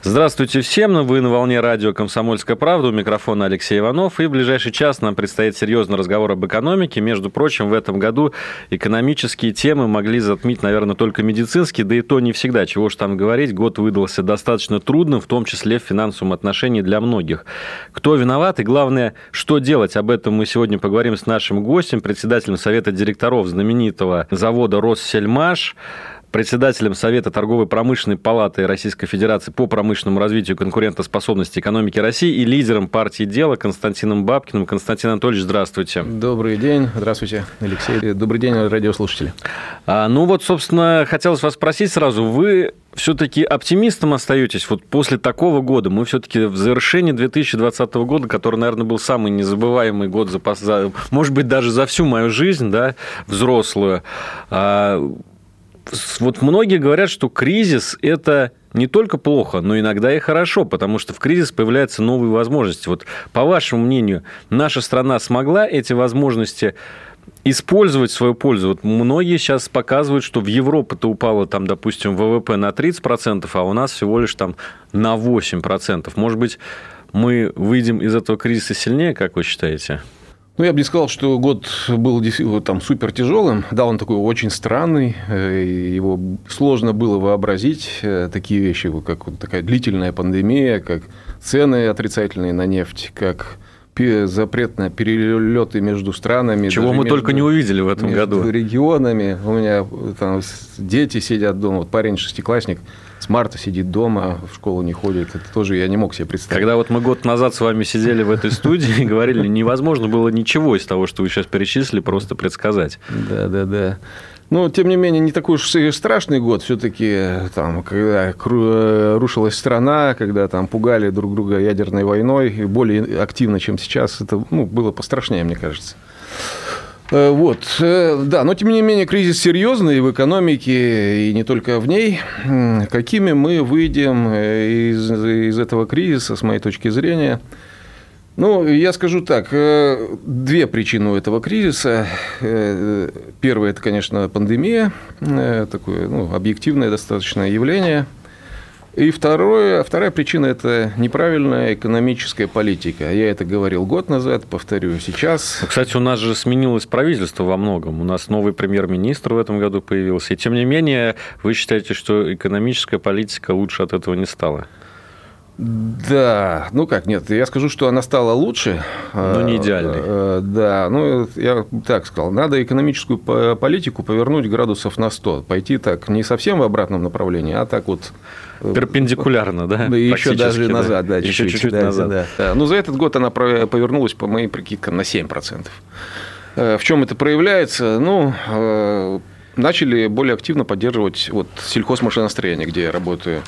Здравствуйте всем, вы на волне радио «Комсомольская правда», у микрофона Алексей Иванов, и в ближайший час нам предстоит серьезный разговор об экономике. Между прочим, в этом году экономические темы могли затмить, наверное, только медицинские, да и то не всегда, чего уж там говорить, год выдался достаточно трудным, в том числе в финансовом отношении для многих. Кто виноват? И, главное, что делать, об этом мы сегодня поговорим с нашим гостем, председателем Совета директоров знаменитого завода «Россельмаш», председателем Совета торгово-промышленной палаты Российской Федерации по промышленному развитию и конкурентоспособности экономики России и лидером партии «Дело» Константином Бабкиным. Константин Анатольевич, здравствуйте. Добрый день. Здравствуйте, Алексей. Добрый день, радиослушатели. А, ну вот, собственно, хотелось вас спросить сразу. Вы все-таки оптимистом остаетесь вот после такого года? Мы все-таки в завершении 2020 года, который, наверное, был самый незабываемый год, за, за, может быть, даже за всю мою жизнь, да, взрослую. Вот многие говорят, что кризис – это не только плохо, но иногда и хорошо, потому что в кризис появляются новые возможности. Вот по вашему мнению, наша страна смогла эти возможности использовать в свою пользу. Вот многие сейчас показывают, что в Европе-то упало, там, допустим, ВВП на 30%, а у нас всего лишь там на 8%. Может быть, мы выйдем из этого кризиса сильнее, как вы считаете? Ну, я бы не сказал, что год был там супер тяжелым. Да, он такой очень странный. Э, его сложно было вообразить. Э, такие вещи, как вот такая длительная пандемия, как цены отрицательные на нефть, как запрет на перелеты между странами. Чего мы между, только не увидели в этом между году. регионами. У меня там дети сидят дома. Вот парень шестиклассник с марта сидит дома, в школу не ходит. Это тоже я не мог себе представить. Когда вот мы год назад с вами сидели в этой студии и говорили, невозможно было ничего из того, что вы сейчас перечислили, просто предсказать. Да, да, да. Но, тем не менее, не такой уж и страшный год. Все-таки, там, когда рушилась страна, когда там пугали друг друга ядерной войной, и более активно, чем сейчас, это ну, было пострашнее, мне кажется. Э, вот, э, да, но тем не менее кризис серьезный в экономике и не только в ней. Какими мы выйдем э, из, из этого кризиса, с моей точки зрения? Ну, я скажу так, две причины у этого кризиса. Первое – это, конечно, пандемия, такое ну, объективное достаточно явление – и второе, вторая причина – это неправильная экономическая политика. Я это говорил год назад, повторю сейчас. Кстати, у нас же сменилось правительство во многом. У нас новый премьер-министр в этом году появился. И тем не менее, вы считаете, что экономическая политика лучше от этого не стала? Да, ну как, нет, я скажу, что она стала лучше. Но не идеальной. Э, да, ну я так сказал, надо экономическую политику повернуть градусов на 100, пойти так не совсем в обратном направлении, а так вот... Э, Перпендикулярно, да? Еще даже назад, да, еще чуть-чуть назад. Да, да. Но за этот год она повернулась, по моим прикидкам, на 7%. Э, в чем это проявляется? Ну, начали более активно поддерживать вот сельхозмашиностроение, где я работаю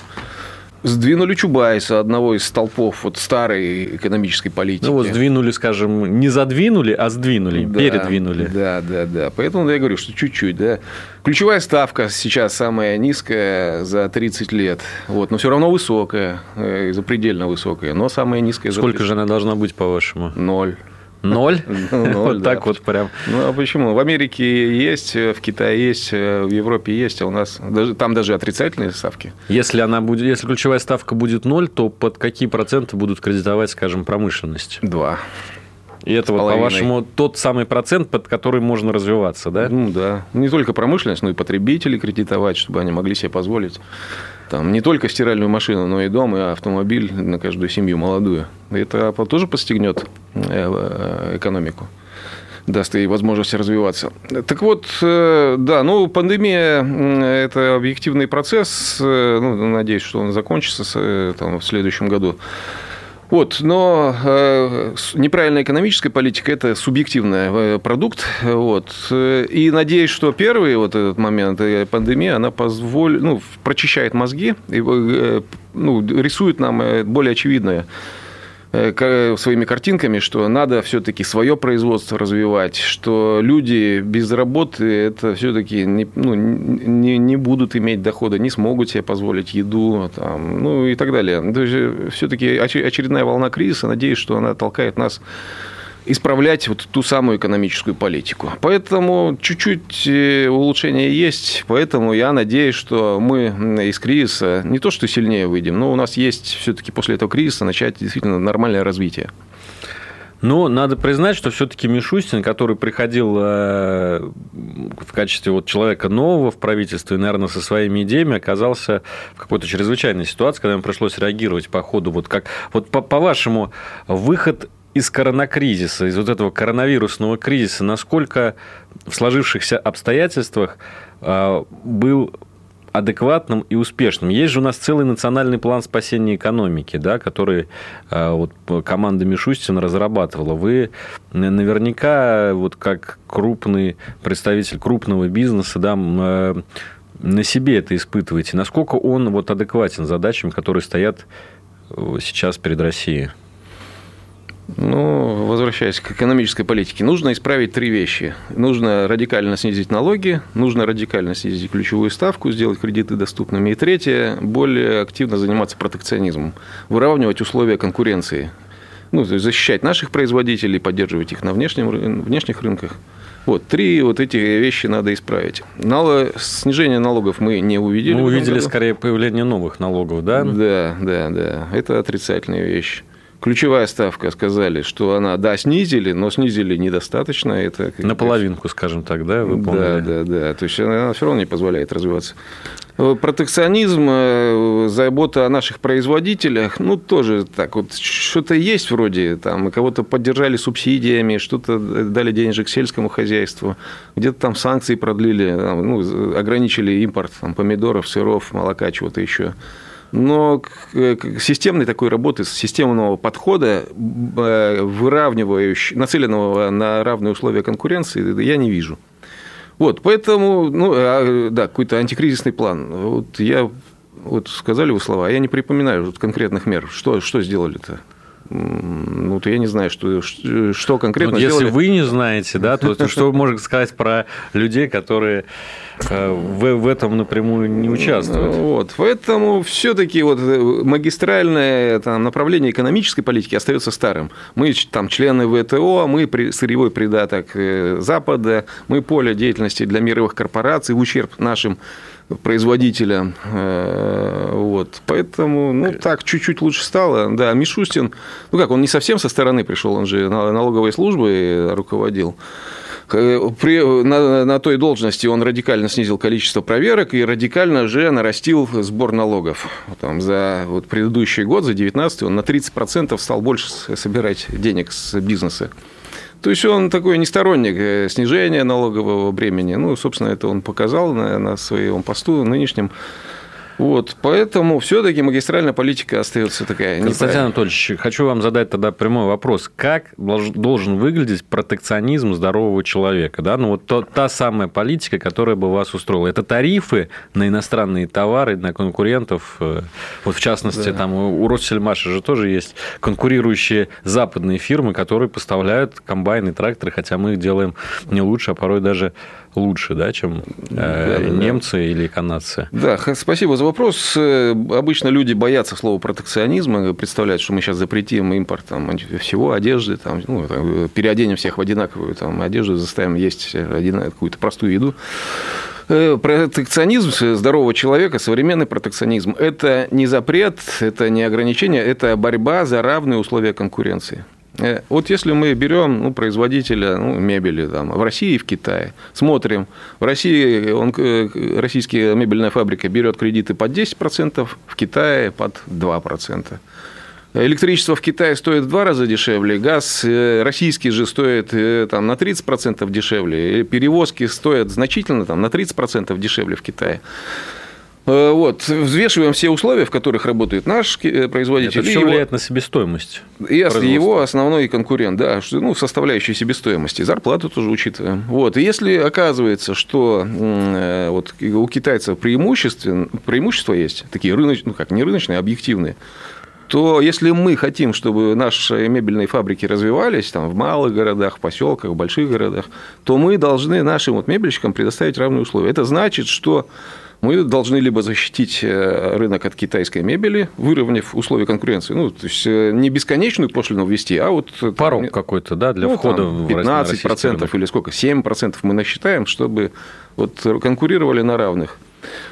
сдвинули Чубайса, одного из столпов вот старой экономической политики. Ну вот сдвинули, скажем, не задвинули, а сдвинули, да, передвинули. Да, да, да. Поэтому я говорю, что чуть-чуть, да. Ключевая ставка сейчас самая низкая за 30 лет, вот, но все равно высокая, э, запредельно высокая, но самая низкая. Сколько же она должна быть, по-вашему? Ноль. Ноль? Ноль, Вот так вот прям. Ну, а почему? В Америке есть, в Китае есть, в Европе есть, а у нас даже, там даже отрицательные ставки. Если, она будет, если ключевая ставка будет ноль, то под какие проценты будут кредитовать, скажем, промышленность? Два. И это, вот, по-вашему, тот самый процент, под который можно развиваться, да? Ну, да. Не только промышленность, но и потребители кредитовать, чтобы они могли себе позволить там, не только стиральную машину, но и дом, и автомобиль на каждую семью молодую. Это тоже подстегнет э, экономику даст ей возможность развиваться. Так вот, э, да, ну, пандемия – это объективный процесс. Э, ну, надеюсь, что он закончится там, в следующем году. Вот, но э, неправильная экономическая политика – это субъективный э, продукт. Вот, и надеюсь, что первый вот этот момент э, пандемии, она позволит, ну, прочищает мозги, и, э, ну, рисует нам более очевидное Э, своими картинками, что надо все-таки свое производство развивать, что люди без работы это все-таки не, ну, не, не будут иметь дохода, не смогут себе позволить еду, там, ну и так далее. То есть э, все-таки очередная волна кризиса, надеюсь, что она толкает нас исправлять вот ту самую экономическую политику. Поэтому чуть-чуть э, улучшения есть, поэтому я надеюсь, что мы из кризиса не то что сильнее выйдем, но у нас есть все-таки после этого кризиса начать действительно нормальное развитие. Но надо признать, что все-таки Мишустин, который приходил э, в качестве вот человека нового в правительстве, наверное, со своими идеями, оказался в какой-то чрезвычайной ситуации, когда ему пришлось реагировать по ходу. Вот как вот по, по-вашему выход из коронакризиса, из вот этого коронавирусного кризиса, насколько в сложившихся обстоятельствах а, был адекватным и успешным. Есть же у нас целый национальный план спасения экономики, да, который а, вот, команда Мишустина разрабатывала. Вы наверняка, вот как крупный представитель крупного бизнеса, да, а, на себе это испытываете. Насколько он вот адекватен задачам, которые стоят э, сейчас перед Россией? Ну, возвращаясь к экономической политике, нужно исправить три вещи. Нужно радикально снизить налоги, нужно радикально снизить ключевую ставку, сделать кредиты доступными. И третье, более активно заниматься протекционизмом, выравнивать условия конкуренции. Ну, то есть защищать наших производителей, поддерживать их на внешнем, внешних рынках. Вот, три вот эти вещи надо исправить. Нало... Снижение налогов мы не увидели. Мы увидели скорее появление новых налогов, да? Да, да, да. Это отрицательная вещь. Ключевая ставка, сказали, что она, да, снизили, но снизили недостаточно. Это, На половинку, скажем так, да, выполнили? Да, да, да. То есть она все равно не позволяет развиваться. Протекционизм, э, забота о наших производителях, ну, тоже так вот, что-то есть вроде, там, кого-то поддержали субсидиями, что-то дали денежек сельскому хозяйству, где-то там санкции продлили, ну, ограничили импорт там, помидоров, сыров, молока, чего-то еще. Но системной такой работы, системного подхода, выравнивающего, нацеленного на равные условия конкуренции, я не вижу. Вот, поэтому, ну, а, да, какой-то антикризисный план. Вот я, вот сказали вы слова, а я не припоминаю конкретных мер. Что, что сделали-то? Ну, то я не знаю, что, что конкретно вот Если вы не знаете, да, то, то что вы можете сказать про людей, которые э, в, в этом напрямую не участвуют? Вот, поэтому все-таки вот э, магистральное там, направление экономической политики остается старым. Мы там члены ВТО, мы сырьевой придаток э, Запада, мы поле деятельности для мировых корпораций в ущерб нашим производителя. Э, вот. Поэтому, ну, так, чуть-чуть лучше стало. Да, Мишустин, ну как, он не совсем со стороны пришел, он же налоговой службой руководил. При, на, на той должности он радикально снизил количество проверок и радикально же нарастил сбор налогов. Там, за вот, предыдущий год, за 2019 он на 30% стал больше собирать денег с бизнеса. То есть он такой не сторонник э, снижения налогового бремени. Ну, собственно, это он показал на, на своем посту нынешнем. Вот, поэтому все-таки магистральная политика остается такая. Константин Анатольевич, хочу вам задать тогда прямой вопрос. Как должен выглядеть протекционизм здорового человека? Да? Ну, вот то, та самая политика, которая бы вас устроила. Это тарифы на иностранные товары, на конкурентов. Э, вот в частности, да. там у Россельмаша же тоже есть конкурирующие западные фирмы, которые поставляют комбайны, тракторы, хотя мы их делаем не лучше, а порой даже лучше, да, чем э, да, немцы да. или канадцы. Да, спасибо за вопрос. Э, обычно люди боятся слова протекционизма, представляют, что мы сейчас запретим импорт там, всего, одежды, там, ну, там, переоденем всех в одинаковую там, одежду, заставим есть один, какую-то простую еду. Э, протекционизм здорового человека, современный протекционизм – это не запрет, это не ограничение, это борьба за равные условия конкуренции. Э, вот если мы берем ну, производителя ну, мебели там, в России и в Китае, смотрим, в России он, э, российская мебельная фабрика берет кредиты под 10%, в Китае под 2%. Электричество в Китае стоит в два раза дешевле, газ э, российский же стоит там, на 30% дешевле, перевозки стоят значительно там, на 30% дешевле вИтае. Э, вот, взвешиваем все условия, в которых работает наш э, производитель. Это все влияет на себестоимость. И его основной конкурент, да, ну, составляющая себестоимости. Зарплату тоже учитываем. Вот, и если оказывается, что э, вот, у китайцев преимущество, преимущества есть, такие рыночные, ну как, не рыночные, а объективные, то если мы хотим, чтобы наши мебельные фабрики развивались там, в малых городах, в поселках, в больших городах, то мы должны нашим вот мебельщикам предоставить равные условия. Это значит, что мы должны либо защитить э, рынок от китайской мебели, выровняв условия конкуренции. Ну, то есть э, не бесконечную пошлину ввести, а вот... Порог какой-то, да, для ну, входа там, 15% в процентов или сколько, 7% мы насчитаем, чтобы вот конкурировали на равных.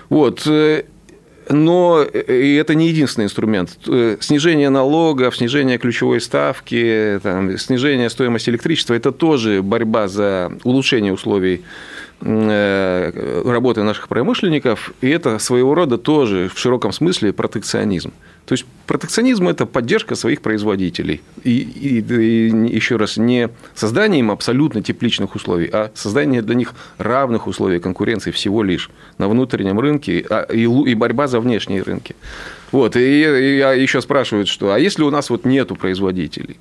Вот. Э, но и это не единственный инструмент. Снижение налогов, снижение ключевой ставки, там, снижение стоимости электричества – это тоже борьба за улучшение условий Э, работы наших промышленников, и это своего рода тоже в широком смысле протекционизм. То есть протекционизм – это поддержка своих производителей. И, и, и еще раз, не создание им абсолютно тепличных условий, а создание для них равных условий конкуренции всего лишь на внутреннем рынке а, и, и борьба за внешние рынки. Вот, и, и я еще спрашивают, что а если у нас вот нету производителей?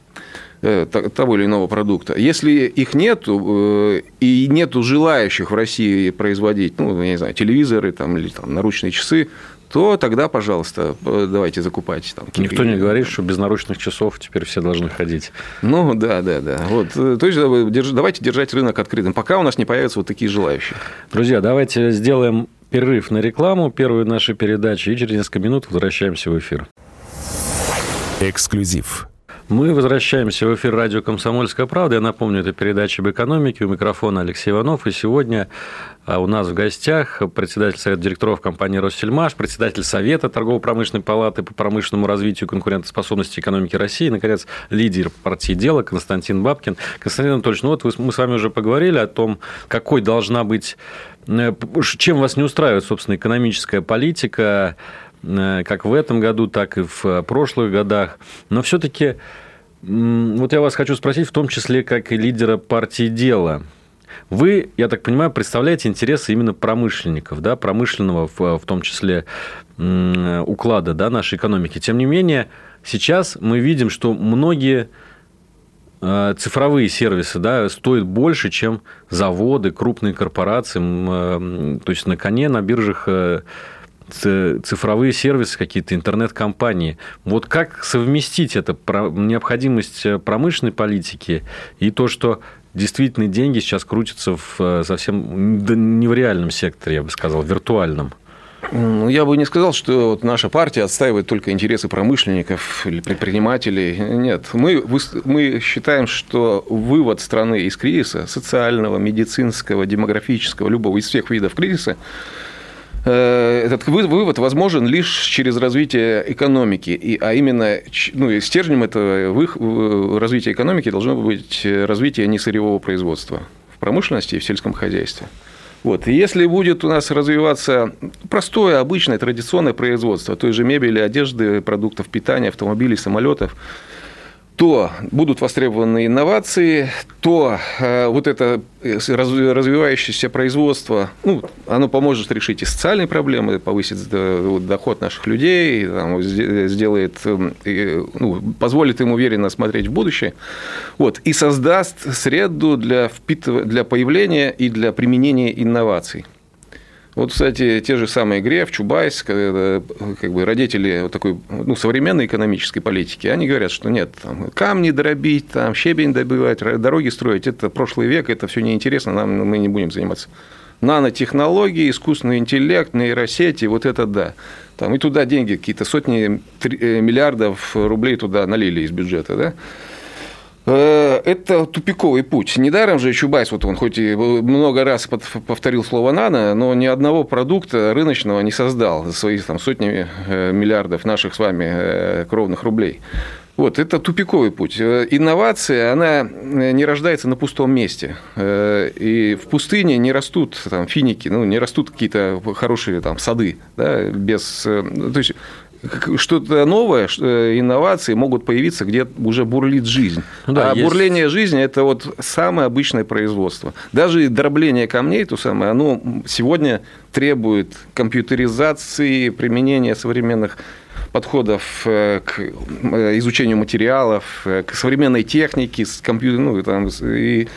Э, того или иного продукта. Если их нет э, и нету желающих в России производить, ну, я не знаю, телевизоры там, или там, наручные часы, то тогда, пожалуйста, давайте закупать. Там, Никто не говорит, что без наручных часов теперь все должны ходить. Ну, да, да, да. Вот. То есть, давайте держать рынок открытым, пока у нас не появятся вот такие желающие. Друзья, давайте сделаем перерыв на рекламу, первую нашей передачи, и через несколько минут возвращаемся в эфир. Эксклюзив. Мы возвращаемся в эфир радио «Комсомольская правда». Я напомню, это передача об экономике. У микрофона Алексей Иванов. И сегодня а, у нас в гостях председатель Совета директоров компании «Россельмаш», председатель Совета торгово-промышленной палаты по промышленному развитию конкурентоспособности экономики России, и, наконец, лидер партии «Дело» Константин Бабкин. Константин Анатольевич, ну вот мы с вами уже поговорили о том, какой должна быть, э, чем вас не устраивает, собственно, экономическая политика, как в этом году, так и в э, прошлых годах. Но все-таки вот я вас хочу спросить, в том числе как и лидера партии «Дело». Вы, я так понимаю, представляете интересы именно промышленников, да, промышленного в, в том числе уклада да, нашей экономики. Тем не менее, сейчас мы видим, что многие э, цифровые сервисы да, стоят больше, чем заводы, крупные корпорации. То есть на коне на биржах цифровые сервисы, какие-то интернет-компании. Вот как совместить это необходимость э, промышленной политики и то, что действительно деньги сейчас крутятся в э, совсем не в реальном секторе, я бы сказал, в виртуальном? Ну, я бы не сказал, что вот наша партия отстаивает только интересы промышленников или предпринимателей. Нет, мы, мы считаем, что вывод страны из кризиса, социального, медицинского, демографического, любого из всех видов кризиса, этот вывод возможен лишь через развитие экономики, и, а именно ну, стержнем этого развития экономики должно быть развитие несырьевого производства в промышленности и в сельском хозяйстве. Вот. И если будет у нас развиваться простое, обычное, традиционное производство той же мебели, одежды, продуктов питания, автомобилей, самолетов, то будут востребованы инновации, то э, вот это э, развивающееся производство, ну, оно поможет решить и социальные проблемы, повысит э, доход наших людей, там, сделает, ну, позволит им уверенно смотреть в будущее, вот, и создаст среду для, впитыв... для появления и для применения инноваций. Вот, кстати, те же самые Греф, Чубайс, как бы родители вот такой ну, современной экономической политики, они говорят, что нет, там, камни дробить, там, щебень добывать, дороги строить, это прошлый век, это все неинтересно, нам мы не будем заниматься. Нанотехнологии, искусственный интеллект, нейросети, вот это да. Там, и туда деньги, какие-то сотни э, миллиардов рублей туда налили из бюджета, да. Э, это тупиковый путь. Недаром же Чубайс, вот он хоть и много раз повторил слово «нано», но ни одного продукта рыночного не создал за свои там, сотни э, миллиардов наших с вами э, кровных рублей. Вот, это тупиковый путь. Инновация, она не рождается на пустом месте. И в пустыне не растут там, финики, ну, не растут какие-то хорошие там, сады. Да, без... То есть что-то новое, э, инновации могут появиться, где уже бурлит жизнь. Ну, да, а есть... бурление жизни – это вот самое обычное производство. Даже дробление камней, то самое, оно сегодня требует компьютеризации, применения современных подходов э, к э, изучению материалов, к современной технике, с компьютер, ну, там, и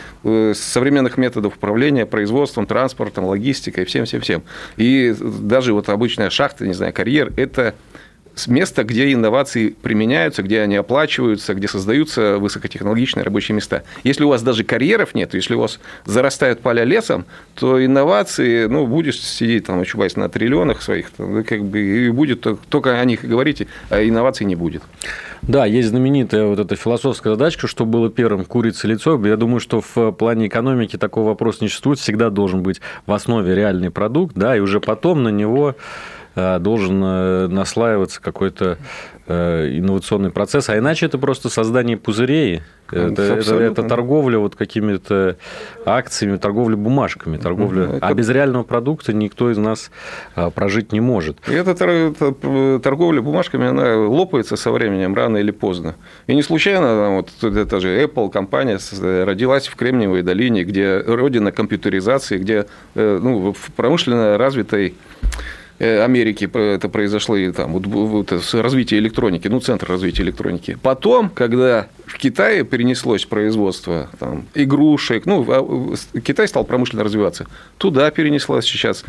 современных методов управления производством, транспортом, логистикой, всем-всем-всем. И даже вот обычная шахта, не знаю, карьер – это место, где инновации применяются, где они оплачиваются, где создаются высокотехнологичные рабочие места. Если у вас даже карьеров нет, если у вас зарастают поля лесом, то инновации, ну, будешь сидеть там, очубаясь на триллионах своих, там, как бы, и будет только о них говорите, а инноваций не будет. Да, есть знаменитая вот эта философская задачка, что было первым, курица лицо. Я думаю, что в плане экономики такой вопрос не существует. Всегда должен быть в основе реальный продукт, да, и уже потом на него должен э, наслаиваться какой-то э, инновационный процесс, а иначе это просто создание пузырей, это, это, это торговля вот какими-то акциями, торговля бумажками, торговля. Это... А без реального продукта никто из нас прожить не может. И эта торговля бумажками, она лопается со временем, рано или поздно. И не случайно вот это же Apple компания родилась в Кремниевой долине, где родина компьютеризации, где ну, в промышленно развитой Э, Америки это произошло и там вот, вот с развития электроники, ну центр развития электроники. Потом, когда в Китае перенеслось производство там, игрушек, ну а, Китай стал промышленно развиваться, туда перенеслось сейчас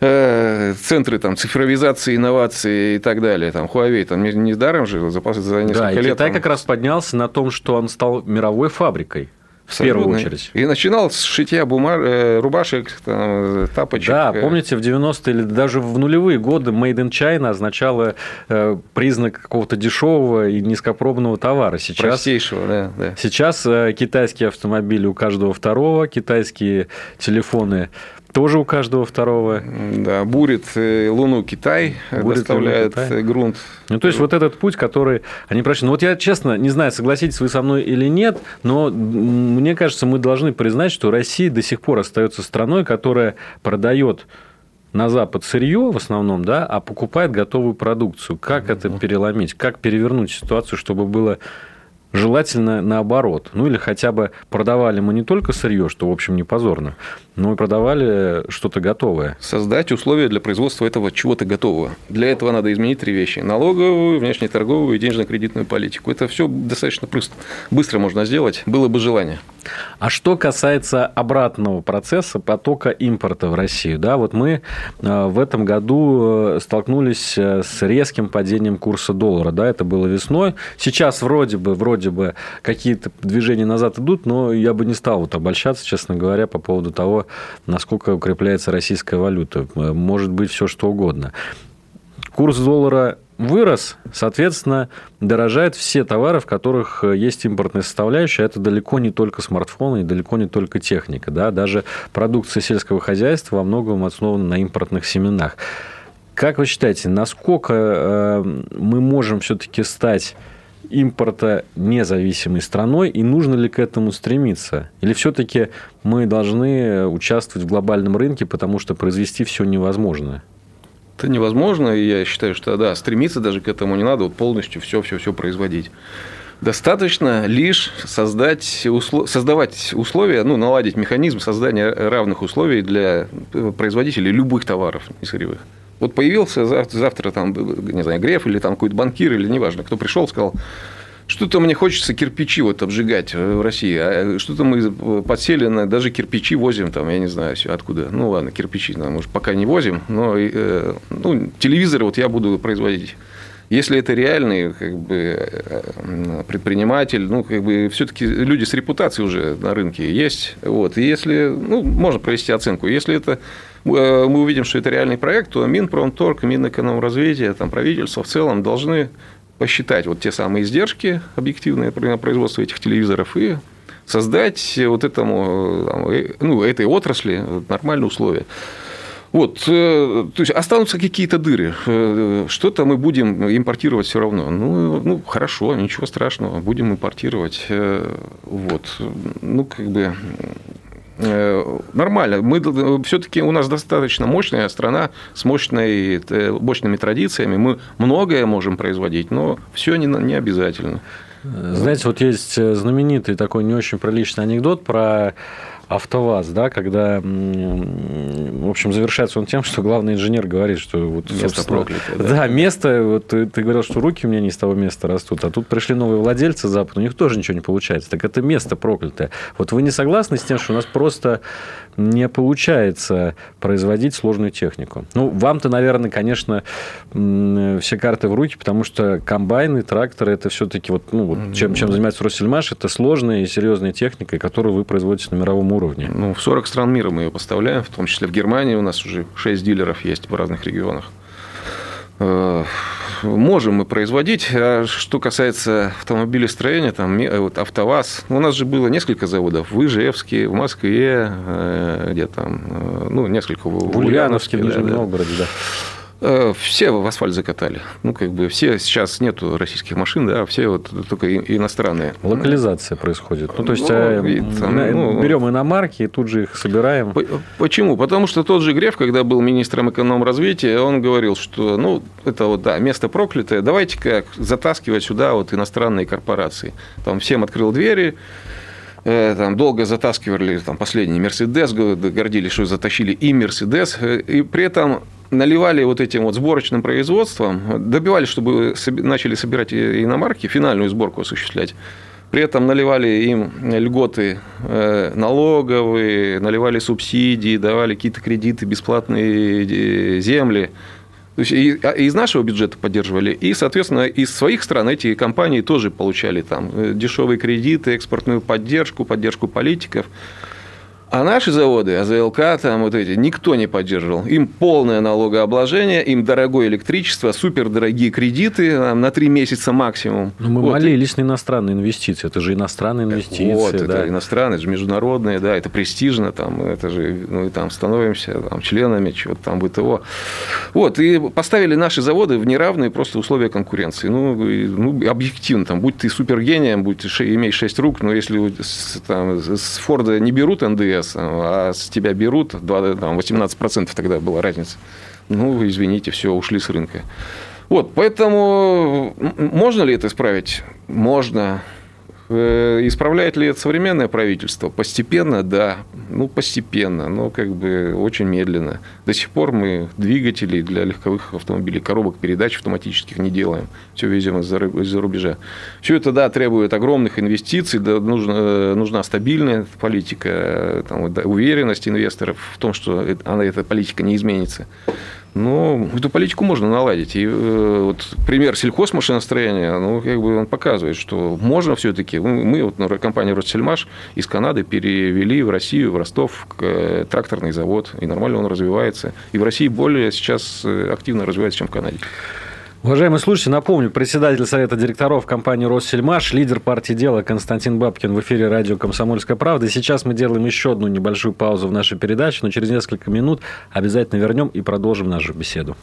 э, центры там, цифровизации, инноваций и так далее. Там Huawei там не даром же запасы за несколько да, лет. И Китай там... как раз поднялся на том, что он стал мировой фабрикой. В первую очередь. И начинал с шитья бумаг, э, рубашек, там, тапочек. Да, помните, в 90-е или даже в нулевые годы Made in China означало э, признак какого-то дешевого и низкопробного товара. Сейчас, Простейшего, да, да. Сейчас э, китайские автомобили у каждого второго, китайские телефоны тоже у каждого второго. Да, бурит э, Луну Китай, бурит доставляет Китай. грунт. Ну, то есть, вот этот путь, который они прошли. Ну, вот я, честно, не знаю, согласитесь вы со мной или нет, но мне кажется, мы должны признать, что Россия до сих пор остается страной, которая продает на Запад сырье в основном, да, а покупает готовую продукцию. Как это переломить? Как перевернуть ситуацию, чтобы было Желательно наоборот. Ну или хотя бы продавали мы не только сырье, что, в общем, не позорно, но и продавали что-то готовое. Создать условия для производства этого чего-то готового. Для этого надо изменить три вещи. Налоговую, внешнеторговую и денежно-кредитную политику. Это все достаточно быстро можно сделать, было бы желание. А что касается обратного процесса потока импорта в Россию, да, вот мы э, в этом году э, столкнулись э, с резким падением курса доллара, да, это было весной. Сейчас вроде бы, вроде бы какие-то движения назад идут, но я бы не стал вот обольщаться, честно говоря, по поводу того, насколько укрепляется российская валюта. Может быть все что угодно. Курс доллара вырос, соответственно, дорожают все товары, в которых э, есть импортная составляющая. Это далеко не только смартфоны и далеко не только техника. Да? Даже продукция сельского хозяйства во многом основана на импортных семенах. Как вы считаете, насколько э, мы можем все-таки стать импорта независимой страной, и нужно ли к этому стремиться? Или все-таки мы должны участвовать в глобальном рынке, потому что произвести все невозможно? это невозможно, и я считаю, что да, стремиться даже к этому не надо, вот полностью все-все-все производить. Достаточно лишь создать, создавать условия, ну, наладить механизм создания равных условий для производителей любых товаров сырьевых. Вот появился завтра, завтра там, не знаю, Греф или там какой-то банкир, или неважно, кто пришел, сказал, что-то мне хочется кирпичи вот обжигать в России. А что-то мы подсели на даже кирпичи возим, там, я не знаю, откуда. Ну, ладно, кирпичи, там, может, пока не возим, но э, ну, телевизоры вот я буду производить. Если это реальный как бы, э, предприниматель, ну, как бы, все-таки люди с репутацией уже на рынке есть. Вот. И если, ну, можно провести оценку. Если это э, мы увидим, что это реальный проект, то Минпромторг, Минэкономразвитие, там, правительство в целом должны посчитать вот те самые издержки объективные на производство этих телевизоров и создать вот этому, э, ну, этой отрасли нормальные условия. Вот, э, то есть останутся какие-то дыры. Э, что-то мы будем импортировать все равно. Ну, ну, хорошо, ничего страшного, будем импортировать. Вот, ну, как бы Э, нормально. Мы все-таки у нас достаточно мощная страна с мощной, э, мощными традициями. Мы многое можем производить, но все не, не обязательно. Знаете, вот есть знаменитый такой не очень приличный анекдот про АвтоВАЗ, да, когда, в общем, завершается он тем, что главный инженер говорит, что вот, место проклятое. Да, да место, вот ты, ты говорил, что руки у меня не с того места растут, а тут пришли новые владельцы Запада, у них тоже ничего не получается. Так это место проклятое. Вот вы не согласны с тем, что у нас просто не получается производить сложную технику? Ну, вам-то, наверное, конечно, все карты в руки, потому что комбайны, тракторы, это все-таки вот, ну, вот чем, чем занимается Россельмаш, это сложная и серьезная техника, которую вы производите на мировом уровне. Ну, в 40 стран мира мы ее поставляем, в том числе в Германии у нас уже 6 дилеров есть в разных регионах. Э, можем мы производить. А что касается автомобилестроения, там вот АвтоВАЗ, у нас же было несколько заводов. В Ижевске, в Москве, э, где там, э, ну, несколько в Ульяновске, в Нижнем да, Новгороде, да. Э, все в асфальт закатали. Ну, как бы все, сейчас нету российских машин, да, все вот только иностранные. Локализация происходит. Ну, то есть, ну, а, там, ну, берем иномарки и тут же их собираем. Почему? Потому что тот же Греф, когда был министром эконом-развития, он говорил, что, ну, это вот, да, место проклятое, давайте-ка затаскивать сюда вот иностранные корпорации. Там всем открыл двери, э, там долго затаскивали там, последний Мерседес, гордились, что затащили и Мерседес, э, и при этом наливали вот этим вот сборочным производством, добивались, чтобы начали собирать иномарки, финальную сборку осуществлять. При этом наливали им льготы э, налоговые, наливали субсидии, давали какие-то кредиты, бесплатные э, земли. То есть а, из нашего бюджета поддерживали, и, соответственно, из своих стран эти компании тоже получали там э, дешевые кредиты, экспортную поддержку, поддержку политиков. А наши заводы, АЗЛК, там вот эти, никто не поддерживал. Им полное налогообложение, им дорогое электричество, супердорогие кредиты там, на три месяца максимум. Но мы вот. молились на иностранные инвестиции. Это же иностранные инвестиции. Вот, да. это иностранные, это же международные, да, это престижно, там, это же, ну, и там становимся там, членами чего-то там БТО. Вот, и поставили наши заводы в неравные просто условия конкуренции. Ну, и, ну объективно, там, будь ты супергением, будь ты имеешь шесть рук, но если там, с Форда не берут НДС, вес, а с тебя берут, там, 18% тогда была разница. Ну, извините, все, ушли с рынка. Вот, поэтому можно ли это исправить? Можно. Э, исправляет ли это современное правительство? Постепенно, да. Ну, постепенно, но как бы очень медленно. До сих пор мы двигателей для легковых автомобилей, коробок передач автоматических не делаем. Все везем из-за рубежа. Все это, да, требует огромных инвестиций, да, нужна, э, нужна стабильная политика, там, да, уверенность инвесторов в том, что она, эта политика не изменится. Ну, эту политику можно наладить. И э, вот пример сельхозмашиностроения, ну, как бы он показывает, что можно все-таки. Мы, вот, компания Россельмаш из Канады перевели в Россию, в Ростов э, тракторный завод, и нормально он развивается. И в России более сейчас э, активно развивается, чем в Канаде. Уважаемые слушатели, напомню, председатель Совета директоров компании «Россельмаш», лидер партии «Дело» Константин Бабкин в эфире радио «Комсомольская правда». И сейчас мы делаем еще одну небольшую паузу в нашей передаче, но через несколько минут обязательно вернем и продолжим нашу беседу.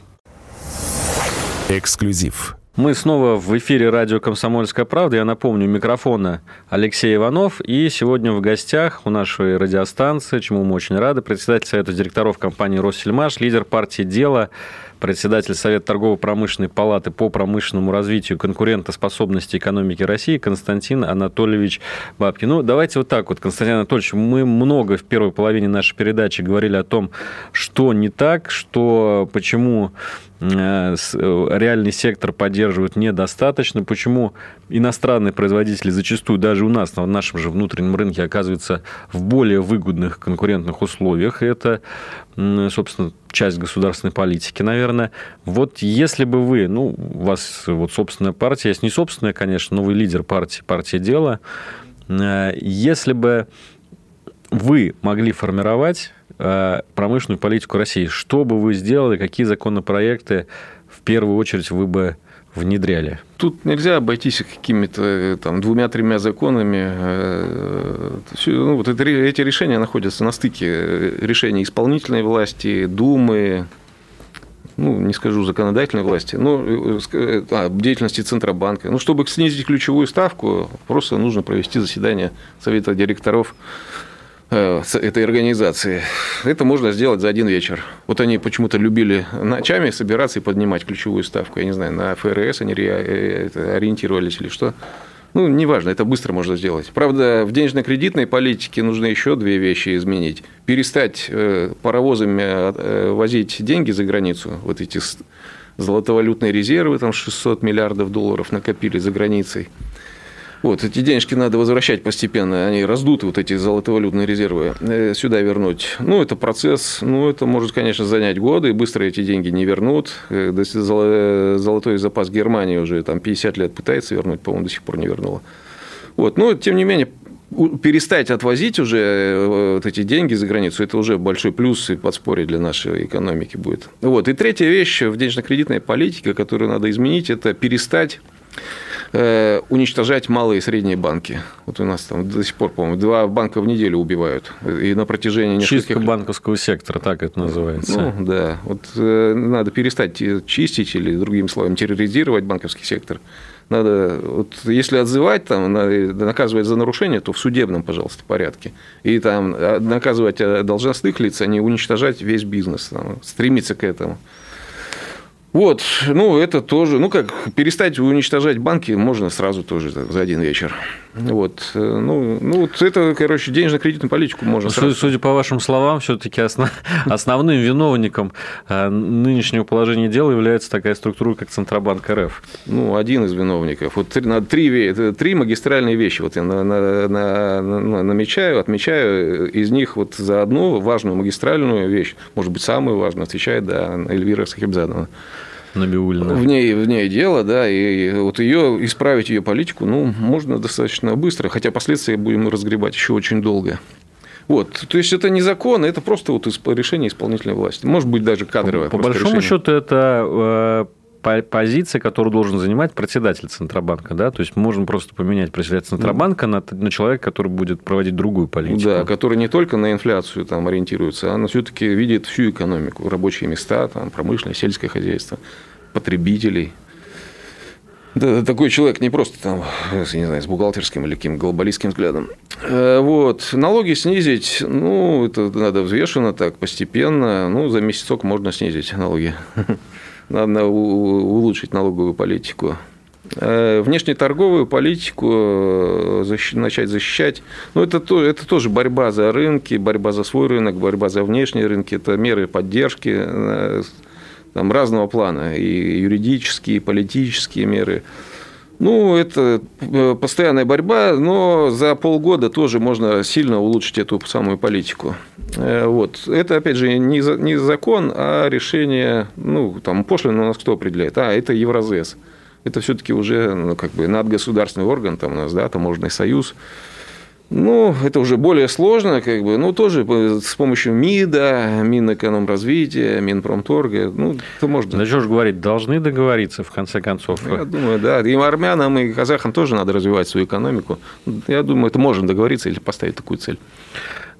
Эксклюзив. Мы снова в эфире радио «Комсомольская правда». Я напомню, микрофона Алексей Иванов. И сегодня в гостях у нашей радиостанции, чему мы очень рады, председатель Совета директоров компании «Россельмаш», лидер партии «Дело» председатель Совета торгово-промышленной палаты по промышленному развитию конкурентоспособности экономики России Константин Анатольевич Бабкин. Ну, давайте вот так вот, Константин Анатольевич, мы много в первой половине нашей передачи говорили о том, что не так, что почему реальный сектор поддерживают недостаточно, почему иностранные производители зачастую даже у нас на нашем же внутреннем рынке оказываются в более выгодных конкурентных условиях. Это, собственно, часть государственной политики, наверное. Вот если бы вы, ну, у вас вот собственная партия, есть не собственная, конечно, но вы лидер партии, партия дела, э, если бы вы могли формировать э, промышленную политику России, что бы вы сделали, какие законопроекты в первую очередь вы бы внедряли? Тут нельзя обойтись какими-то э, там двумя-тремя законами. Ну, вот это, эти решения находятся на стыке решений исполнительной власти, Думы, ну, не скажу законодательной власти, но а, деятельности Центробанка. Ну, чтобы снизить ключевую ставку, просто нужно провести заседание Совета директоров Э, этой организации. Это можно сделать за один вечер. Вот они почему-то любили ночами собираться и поднимать ключевую ставку. Я не знаю, на ФРС они э, ориентировались или что. Ну, неважно, это быстро можно сделать. Правда, в денежно-кредитной политике нужно еще две вещи изменить. Перестать э, паровозами э, возить деньги за границу, вот эти золотовалютные резервы, там 600 миллиардов долларов накопили за границей. Вот, эти денежки надо возвращать постепенно, они раздуты, вот эти золотовалютные резервы, э, сюда вернуть. Ну, это процесс, ну, это может, конечно, занять годы, быстро эти деньги не вернут. Э, золотой запас Германии уже там 50 лет пытается вернуть, по-моему, до сих пор не вернула. Вот, но, тем не менее, перестать отвозить уже э, вот эти деньги за границу, это уже большой плюс и подспорье для нашей экономики будет. Вот. И третья вещь в денежно-кредитной политике, которую надо изменить, это перестать Э, уничтожать малые и средние банки. Вот у нас там до сих пор, по-моему, два банка в неделю убивают. И на протяжении нескольких... Чистка банковского сектора, так это называется. Ну, да. Вот э, надо перестать чистить или, другими словами, терроризировать банковский сектор. Надо, вот, если отзывать, там, наказывать за нарушение, то в судебном, пожалуйста, порядке. И там а, наказывать э, должностных лиц, а не уничтожать весь бизнес, там, стремиться к этому. Вот, ну, это тоже, ну, как, перестать уничтожать банки можно сразу тоже за один вечер. Вот, э, ну, ну вот это, короче, денежно-кредитную политику можно сразу. Судя по вашим словам, все таки основ... основным виновником э, нынешнего положения дела является такая структура, как Центробанк РФ. Ну, один из виновников. Вот надо три, три магистральные вещи вот я на, на, на, намечаю, отмечаю. Из них вот за одну важную магистральную вещь, может быть, самую важную, отвечает да, Эльвира Сахибзадовна. Набиулина. В ней, в ней дело, да, и вот ее, исправить ее политику, ну, можно достаточно быстро, хотя последствия будем разгребать еще очень долго. Вот, то есть это не закон, это просто вот решение исполнительной власти. Может быть, даже кадровое. По, большому решение. счету, это э, позиция, которую должен занимать председатель Центробанка, да, то есть можно просто поменять председателя Центробанка на, на человека, который будет проводить другую политику. Да, который не только на инфляцию там ориентируется, а все-таки видит всю экономику, рабочие места, там, промышленность, сельское хозяйство потребителей. Да, такой человек не просто там, не знаю, с бухгалтерским или каким глобалистским взглядом. Э, вот. Налоги снизить, ну, это надо взвешенно так, постепенно. Ну, за месяцок можно снизить налоги. Надо улучшить налоговую политику. Э, внешнеторговую политику э, начать защищать. Ну, это, это тоже борьба за рынки, борьба за свой рынок, борьба за внешние рынки. Это меры поддержки там, разного плана, и юридические, и политические меры. Ну, это э, постоянная борьба, но за полгода тоже можно сильно улучшить эту самую политику. Э, вот. Это, опять же, не, не закон, а решение, ну, там, пошлины у нас кто определяет? А, это Евразес. Это все-таки уже ну, как бы надгосударственный орган, там у нас, да, таможенный союз. Ну, это уже более сложно, как бы, ну, тоже с помощью МИДа, Минэкономразвития, Минпромторга, ну, это можно. Да что ж говорить, должны договориться, в конце концов. Я думаю, да, и армянам, и казахам тоже надо развивать свою экономику. Я думаю, это можно договориться или поставить такую цель.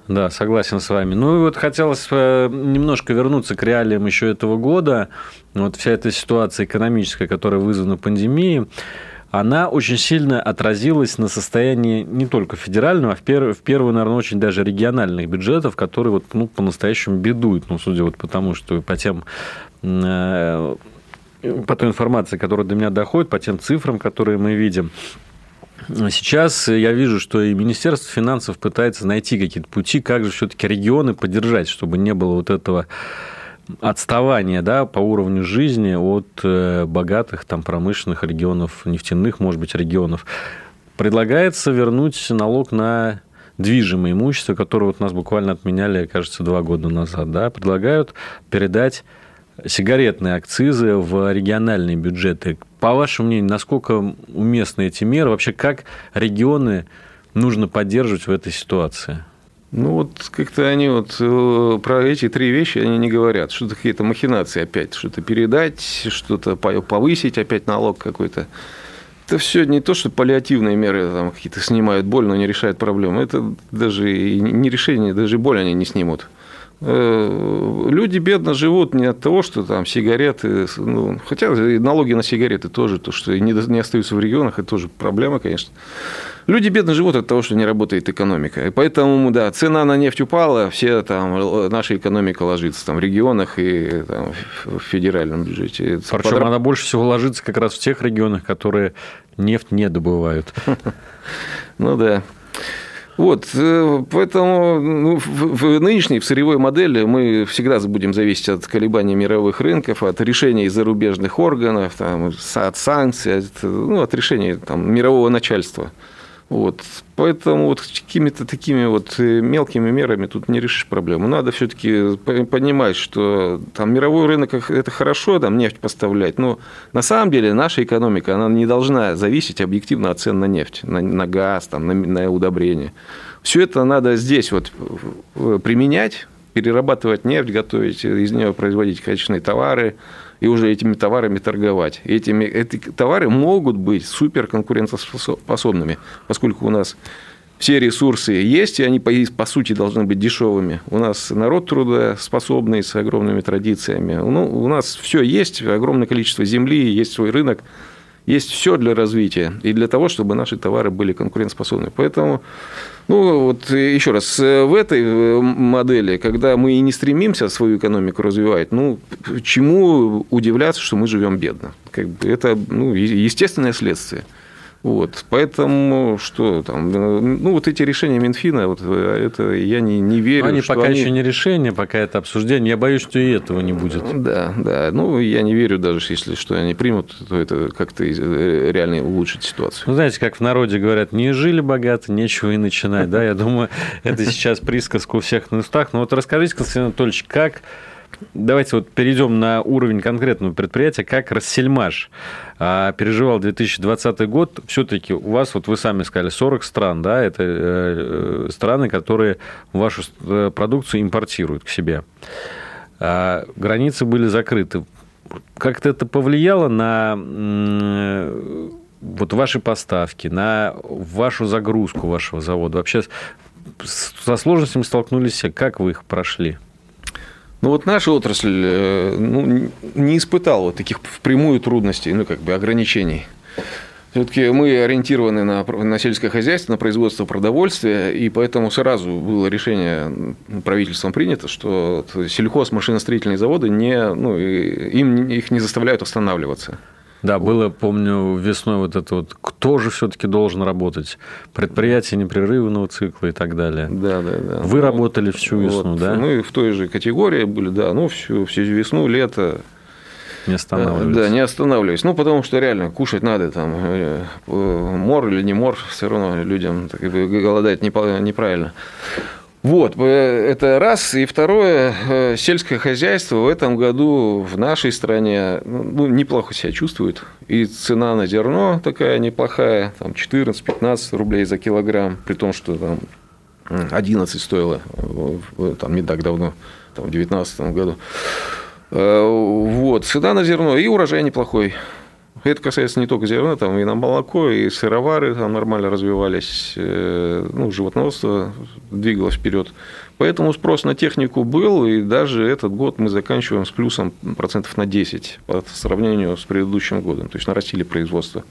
Да, согласен с вами. Ну и вот хотелось э, немножко вернуться к реалиям еще этого года. Вот вся эта ситуация экономическая, которая вызвана пандемией она очень сильно отразилась на состоянии не только федерального, а в, пер, в первую, наверное, очень даже региональных бюджетов, которые вот, ну, по-настоящему бедуют, ну, судя вот потому, что по тем э, по той информации, которая до меня доходит, по тем цифрам, которые мы видим, Сейчас я вижу, что и Министерство финансов пытается найти какие-то пути, как же все-таки регионы поддержать, чтобы не было вот этого отставание да, по уровню жизни от э, богатых там, промышленных регионов, нефтяных, может быть, регионов. Предлагается вернуть налог на движимое имущество, которое вот нас буквально отменяли, кажется, два года назад. Да, предлагают передать сигаретные акцизы в региональные бюджеты. По вашему мнению, насколько уместны эти меры? Вообще, как регионы нужно поддерживать в этой ситуации? Ну, вот как-то они вот э, про эти три вещи они не говорят. Что-то какие-то махинации опять, что-то передать, что-то повысить опять налог какой-то. Это все не то, что паллиативные меры там какие-то снимают боль, но не решают проблему. Это даже не решение, даже боль они не снимут. Э, люди бедно живут не от того, что там сигареты, ну, хотя налоги на сигареты тоже, то, что не, не остаются в регионах, это тоже проблема, конечно. Люди бедно живут от того, что не работает экономика. И поэтому, да, цена на нефть упала, все там, наша экономика ложится там, в регионах и там, в федеральном бюджете. Причем Подраб... она больше всего ложится как раз в тех регионах, которые нефть не добывают. Ну да. Вот, э, поэтому ну, в, в нынешней, в сырьевой модели мы всегда будем зависеть от колебаний мировых рынков, от решений зарубежных органов, там, от санкций, от, ну, от решений там, мирового начальства. Вот. Поэтому вот какими-то такими вот э, мелкими мерами тут не решишь проблему. Надо все-таки понимать, что там мировой рынок это хорошо, там нефть поставлять, но на самом деле наша экономика она не должна зависеть объективно от цен на нефть, на, на газ, там, на, на удобрения. Все это надо здесь вот применять, перерабатывать нефть, готовить из нее производить качественные товары, и уже этими товарами торговать. Этими, эти товары могут быть суперконкурентоспособными, поскольку у нас все ресурсы есть, и они, по, по сути, должны быть дешевыми. У нас народ трудоспособный, с огромными традициями. Ну, у нас все есть, огромное количество земли, есть свой рынок – есть все для развития и для того, чтобы наши товары были конкурентоспособны. Поэтому, ну, вот еще раз, в этой э, модели, когда мы и не стремимся свою экономику развивать, ну, чему удивляться, что мы живем бедно? Как бы это ну, естественное следствие. Вот, поэтому что там, ну вот эти решения Минфина, вот это я не, не верю. Они пока они... еще не решение, пока это обсуждение. Я боюсь, что и этого не будет. Да, да. Ну я не верю даже, если что они примут, то это как-то э, реально улучшит ситуацию. Ну знаете, как в народе говорят, не жили богато, нечего и начинать, да? Я думаю, это сейчас присказка у всех на устах. Но вот расскажите, Константин Анатольевич, как Давайте вот перейдем на уровень конкретного предприятия, как Рассельмаш а, переживал 2020 год. Все-таки у вас, вот вы сами сказали, 40 стран, да, это э, страны, которые вашу э, продукцию импортируют к себе. А, границы были закрыты. Как-то это повлияло на вот ваши поставки, на вашу загрузку вашего завода? Вообще со сложностями столкнулись все. Как вы их прошли? Ну вот наша отрасль э, ну, не испытала вот таких впрямую трудностей, ну как бы ограничений. Все-таки мы ориентированы на, на сельское хозяйство, на производство продовольствия, и поэтому сразу было решение правительством принято, что сельхозмашиностроительные заводы не, ну, им их не заставляют останавливаться. Да, было, помню, весной вот это вот, кто же все-таки должен работать? Предприятие непрерывного цикла и так далее. Да, да, да. Вы ну, работали всю весну, вот, да? Мы в той же категории были, да, ну, всю, всю весну, лето. Не останавливались. Да, не останавливались. Ну, потому что реально кушать надо, там, э, мор или не мор, все равно людям так, голодать неправильно. Вот, э, это раз. И второе, э, сельское хозяйство в этом году в нашей стране ну, неплохо себя чувствует. И цена на зерно такая неплохая, там 14-15 рублей за килограмм, при том, что там 11 стоило там, не так давно, там, в 2019 году. Э, вот, цена на зерно и урожай неплохой. Это касается не только зерна, там и на молоко, и сыровары там нормально развивались, э, ну, животноводство двигалось вперед. Поэтому спрос на технику был, и даже этот год мы заканчиваем с плюсом процентов на 10 по сравнению с предыдущим годом. То есть нарастили производство.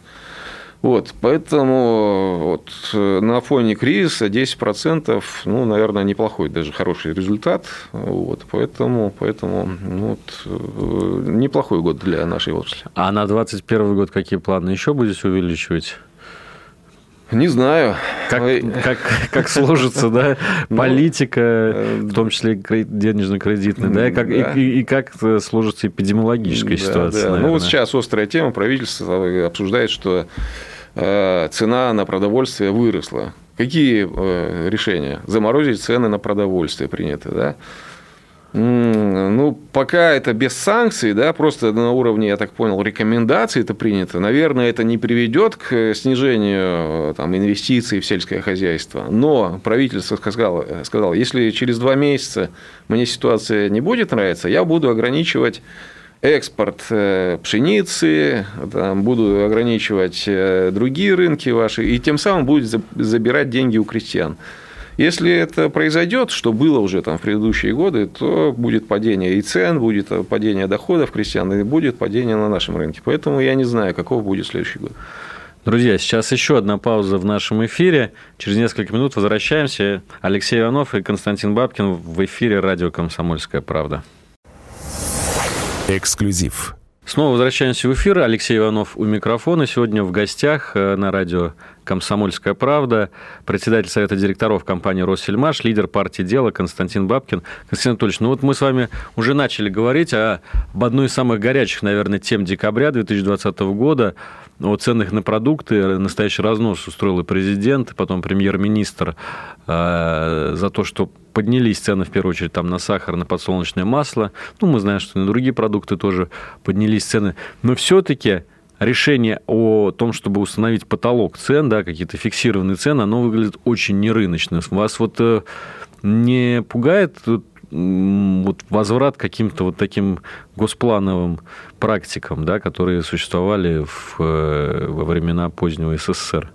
Вот, поэтому вот, э, на фоне кризиса 10%, ну, наверное, неплохой, даже хороший результат. Вот, поэтому поэтому ну, вот, э, неплохой год для нашей отрасли. А на 2021 год какие планы? Еще будете увеличивать? Не знаю. Как, как, как сложится, да, ну, политика, э, в том числе денежно-кредитная, да, и как, да. И, и как сложится эпидемиологическая да, ситуация. Да. Ну, вот сейчас острая тема, правительство обсуждает, что э, цена на продовольствие выросла. Какие э, решения? Заморозить цены на продовольствие приняты, да? Ну, пока это без санкций, да, просто на уровне, я так понял, рекомендаций это принято. Наверное, это не приведет к снижению там, инвестиций в сельское хозяйство. Но правительство сказало, сказало, если через два месяца мне ситуация не будет нравиться, я буду ограничивать экспорт э, пшеницы, там, буду ограничивать э, другие рынки ваши, и тем самым будет забирать деньги у крестьян. Если это произойдет, что было уже там в предыдущие годы, то будет падение и цен, будет падение доходов крестьян, и будет падение на нашем рынке. Поэтому я не знаю, каков будет следующий год. Друзья, сейчас еще одна пауза в нашем эфире. Через несколько минут возвращаемся. Алексей Иванов и Константин Бабкин в эфире радио «Комсомольская правда». Эксклюзив. Снова возвращаемся в эфир. Алексей Иванов у микрофона. Сегодня в гостях э, на радио «Комсомольская правда», председатель Совета директоров компании «Россельмаш», лидер партии «Дело» Константин Бабкин. Константин Анатольевич, ну вот мы с вами уже начали говорить о, об одной из самых горячих, наверное, тем декабря 2020 года, о ценах на продукты. Настоящий разнос устроил и президент, и потом премьер-министр э, за то, что поднялись цены, в первую очередь, там, на сахар, на подсолнечное масло. Ну, мы знаем, что на другие продукты тоже поднялись цены. Но все-таки решение о том, чтобы установить потолок цен, да, какие-то фиксированные цены, оно выглядит очень нерыночно. Вас вот э, не пугает вот возврат к каким-то вот таким госплановым практикам, да, которые существовали в, э, во времена позднего СССР?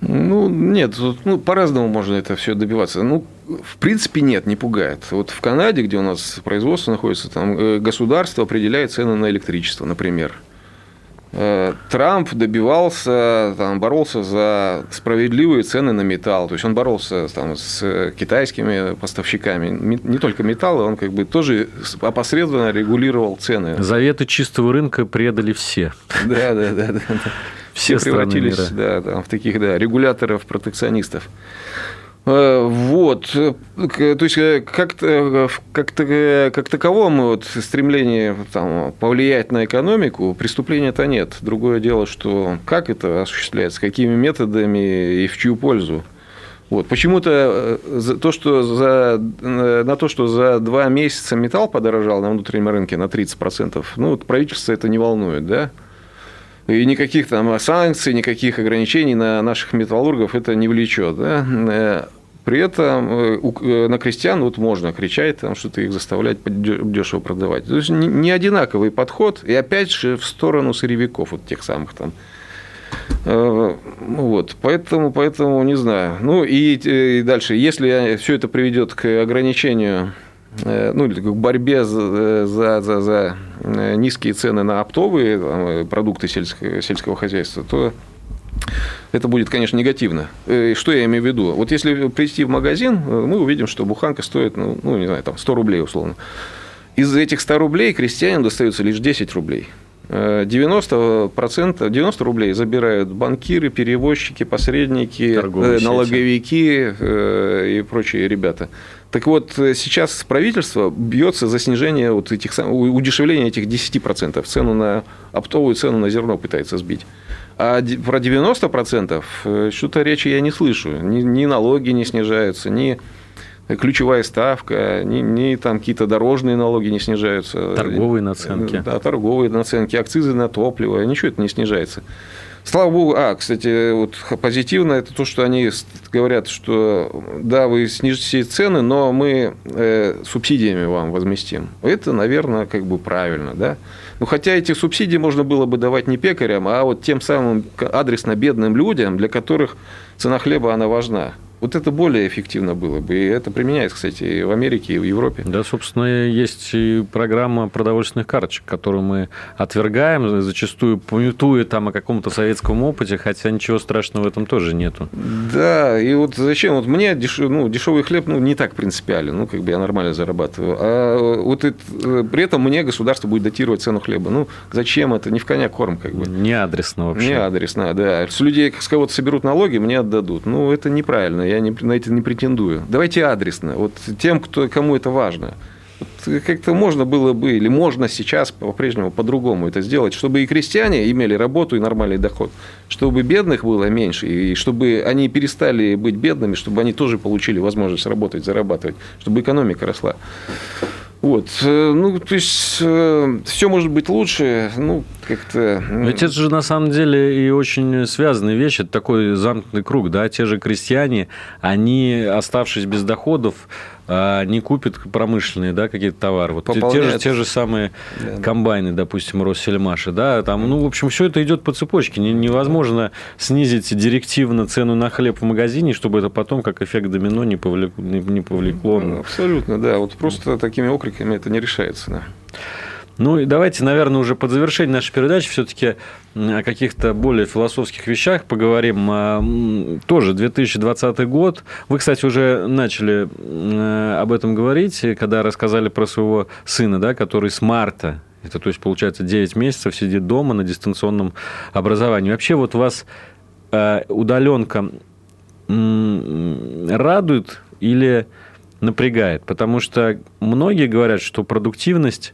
Ну, нет, ну, по-разному можно это все добиваться. Ну, в принципе, нет, не пугает. Вот в Канаде, где у нас производство находится, там э, государство определяет цены на электричество, например. Э, Трамп добивался, там, боролся за справедливые цены на металл. То есть он боролся там, с китайскими поставщиками. Не только металла, он как бы тоже опосредованно регулировал цены. Заветы чистого рынка предали все. Да, да, да. да все, все превратились да, там, в таких да, регуляторов, протекционистов. Э, вот, то есть э, как, как, как таковом вот, стремление там, повлиять на экономику, преступления-то нет. Другое дело, что как это осуществляется, какими методами и в чью пользу. Вот. Почему-то э, то, что за, на то, что за два месяца металл подорожал на внутреннем рынке на 30%, ну, вот правительство это не волнует, да? И никаких там санкций, никаких ограничений на наших металлургов это не влечет. Да? Э, при этом э, э, на крестьян вот можно кричать, там, что-то их заставлять дешево продавать. То есть не одинаковый подход, и опять же в сторону сырьевиков, вот тех самых там. Вот, поэтому, поэтому не знаю. Ну и, и дальше, если все это приведет к ограничению ну, или к борьбе за, за, за, за низкие цены на оптовые э, продукты сельского, сельского хозяйства, то это будет, конечно, негативно. Что я имею в виду? Вот если прийти в магазин, мы увидим, что буханка стоит, ну, ну не знаю, там 100 рублей условно. Из этих 100 рублей крестьянам достается лишь 10 рублей. 90%, 90 рублей забирают банкиры, перевозчики, посредники, Торговые налоговики сети. и прочие ребята. Так вот, э, сейчас правительство бьется за снижение вот этих, удешевление этих 10%. Цену на оптовую цену на зерно пытается сбить. А про 90% э, что-то речи я не слышу. Ни, ни налоги не снижаются, ни ключевая ставка, ни, ни там какие-то дорожные налоги не снижаются. Торговые наценки. Да, торговые наценки, акцизы на топливо, ничего это не снижается. Слава богу, а, кстати, вот позитивно это то, что они говорят, что да, вы снижите цены, но мы э, субсидиями вам возместим. Это, наверное, как бы правильно, да. Ну, хотя эти субсидии можно было бы давать не пекарям, а вот тем самым адресно бедным людям, для которых цена хлеба, она важна. Вот это более эффективно было бы. И это применяется, кстати, и в Америке, и в Европе. Да, собственно, есть и программа продовольственных карточек, которую мы отвергаем, зачастую пометуя там о каком-то советском опыте, хотя ничего страшного в этом тоже нету. Да, и вот зачем? Вот мне деш... ну, дешевый хлеб ну, не так принципиален, ну, как бы я нормально зарабатываю. А вот это... при этом мне государство будет датировать цену хлеба. Ну, зачем это? Не в коня корм, как бы. Не адресно вообще. Не адресно, да. С людей, с кого-то соберут налоги, мне отдадут. Ну, это неправильно я не, на это не претендую. Давайте адресно, вот тем, кто, кому это важно. Вот как-то можно было бы, или можно сейчас по-прежнему по-другому это сделать, чтобы и крестьяне имели работу и нормальный доход, чтобы бедных было меньше, и чтобы они перестали быть бедными, чтобы они тоже получили возможность работать, зарабатывать, чтобы экономика росла. Вот, э, ну, то есть, э, все может быть лучше, ну, как-то... Ведь это же, на самом деле, и очень связанные вещи, это такой замкнутый круг, да, те же крестьяне, они, оставшись без доходов, а не купит промышленные да, какие-то товары. Вот те, же, те же самые да. комбайны, допустим, Россельмаши, да, там, ну, в общем, все это идет по цепочке. Невозможно снизить директивно цену на хлеб в магазине, чтобы это потом, как эффект домино, не повлекло. Не повлекло. Ну, абсолютно, да. Вот просто такими окриками это не решается, да. Ну и давайте, наверное, уже под завершение нашей передачи все-таки о каких-то более философских вещах поговорим. А, тоже 2020 год. Вы, кстати, уже начали э, об этом говорить, когда рассказали про своего сына, да, который с марта это, то есть, получается, 9 месяцев сидит дома на дистанционном образовании. Вообще, вот вас э, удаленка радует или напрягает? Потому что многие говорят, что продуктивность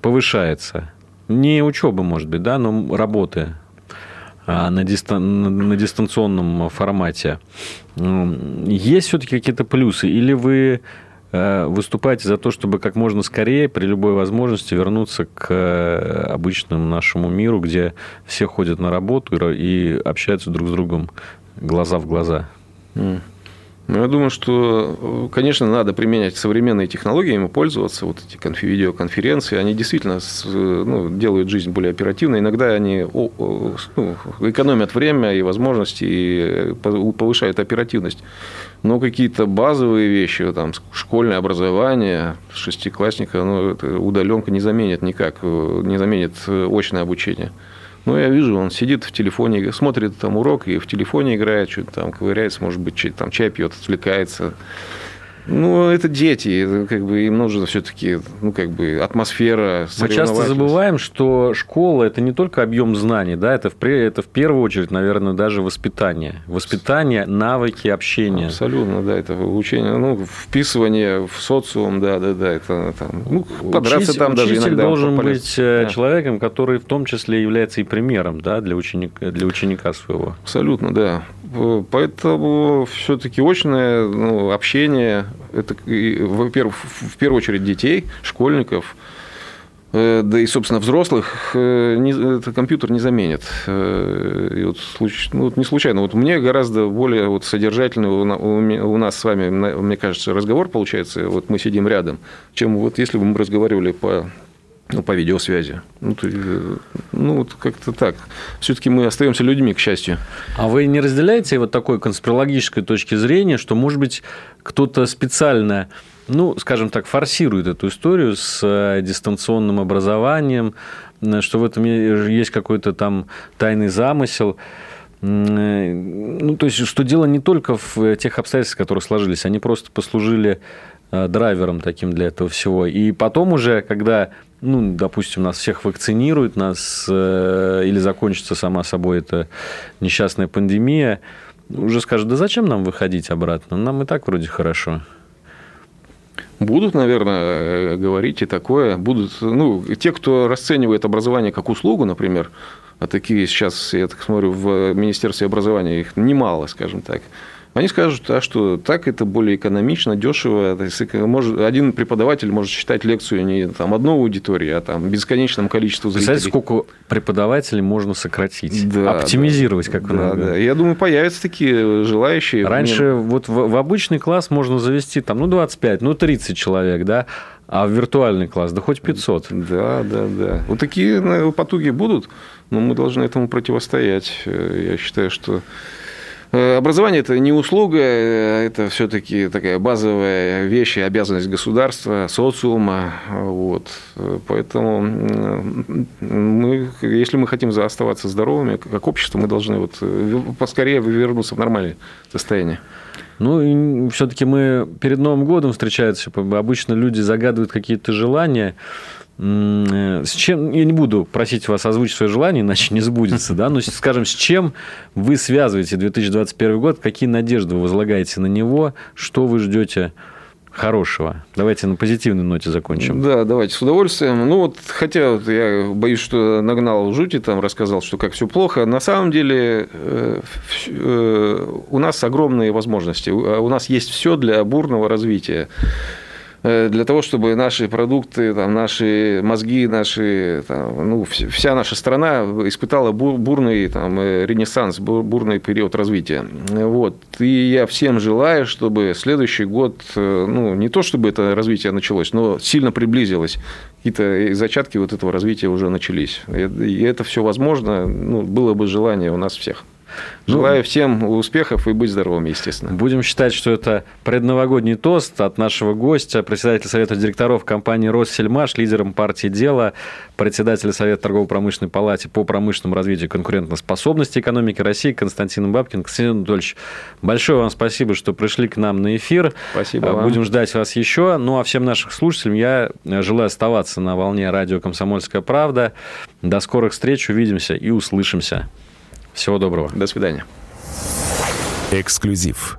повышается. Не учеба, может быть, да, но работы а, на, дистан... на дистанционном формате. Есть все-таки какие-то плюсы? Или вы э, выступаете за то, чтобы как можно скорее, при любой возможности, вернуться к э, обычному нашему миру, где все ходят на работу и общаются друг с другом глаза в глаза? Mm. Ну, я думаю, что, конечно, надо применять современные технологии, ими пользоваться. Вот эти конфи видеоконференции, они действительно ну, делают жизнь более оперативной. Иногда они ну, экономят время и возможности, и повышают оперативность. Но какие-то базовые вещи, там, школьное образование шестиклассника, ну, удаленка не заменит никак, не заменит очное обучение. Ну, я вижу, он сидит в телефоне, смотрит там урок и в телефоне играет, что-то там ковыряется, может быть, там чай пьет, отвлекается. Ну, это дети, как бы им нужно все-таки, ну, как бы атмосфера. Мы часто забываем, что школа это не только объем знаний, да, это в, это в первую очередь, наверное, даже воспитание. Воспитание, навыки общения. Абсолютно, да, это учение, ну, вписывание в социум, да, да, да, это там, ну, подраться Учитель, там даже учитель иногда. должен быть э, да. человеком, который в том числе является и примером, да, для ученика, для ученика своего. Абсолютно, да. Поэтому все-таки очное ну, общение, это, во-первых, в первую очередь детей, школьников, э, да и, собственно, взрослых э, не, это компьютер не заменит. Э, и вот, ну, вот не случайно. Вот мне гораздо более вот содержательный у, у нас с вами, мне кажется, разговор получается. Вот мы сидим рядом, чем вот если бы мы разговаривали по ну, по видеосвязи. Ну, то, ну вот как-то так. Все-таки мы остаемся людьми, к счастью. А вы не разделяете вот такой конспирологической точки зрения, что, может быть, кто-то специально, ну, скажем так, форсирует эту историю с э, дистанционным образованием, что в этом есть какой-то там тайный замысел? Э, ну, то есть, что дело не только в тех обстоятельствах, которые сложились, они просто послужили э, драйвером таким для этого всего. И потом уже, когда ну, допустим, нас всех вакцинируют, нас э, или закончится сама собой эта несчастная пандемия, уже скажут, да зачем нам выходить обратно? Нам и так вроде хорошо. Будут, наверное, э, говорить и такое. Будут, ну, те, кто расценивает образование как услугу, например, а такие сейчас, я так смотрю, в Министерстве образования их немало, скажем так, они скажут, а что так это более экономично, дешево. Может, один преподаватель может читать лекцию не там, одной аудитории, а там бесконечном количеству зрителей. Представляете, сколько преподавателей можно сократить, да, оптимизировать, да, как да, вы да. Я думаю, появятся такие желающие. Раньше Мне... вот в, в обычный класс можно завести там, ну, 25, ну, 30 человек, да, а в виртуальный класс, да хоть 500. Да, да, да. Вот такие потуги будут, но мы должны этому противостоять. Я считаю, что Э, образование – это не услуга, э, это все-таки такая базовая вещь и обязанность государства, социума. Вот. Поэтому мы, если мы хотим оставаться здоровыми, как общество, мы должны вот э, поскорее вернуться в нормальное состояние. Ну, все-таки мы перед Новым годом встречаются. Обычно люди загадывают какие-то желания. Э, с чем, я не буду просить вас озвучить свое желание, иначе не сбудется, да, но, скажем, с чем вы связываете 2021 год, какие надежды вы возлагаете на него, что вы ждете хорошего. Давайте на позитивной ноте закончим. Да, давайте с удовольствием. Ну вот, хотя вот я боюсь, что нагнал жути, там рассказал, что как все плохо. На самом деле э, э, у нас огромные возможности. У нас есть все для бурного развития. Э, для того, чтобы наши продукты, там, наши мозги, наши, там, ну, вся наша страна испытала бурный там, ренессанс, бурный период развития. Вот. И я всем желаю, чтобы следующий год, ну, не то чтобы это развитие началось, но сильно приблизилось. Какие-то зачатки вот этого развития уже начались. И это все возможно, ну, было бы желание у нас всех. Желаю всем успехов и быть здоровым, естественно. Будем считать, что это предновогодний тост от нашего гостя, председателя Совета директоров компании «Россельмаш», лидером партии «Дело», председателя Совета торгово-промышленной палаты по промышленному развитию конкурентоспособности экономики России Константин Бабкин. Константин Анатольевич, большое вам спасибо, что пришли к нам на эфир. Спасибо вам. Будем ждать вас еще. Ну, а всем нашим слушателям я желаю оставаться на волне радио «Комсомольская правда». До скорых встреч, увидимся и услышимся. Всего доброго. До свидания. Эксклюзив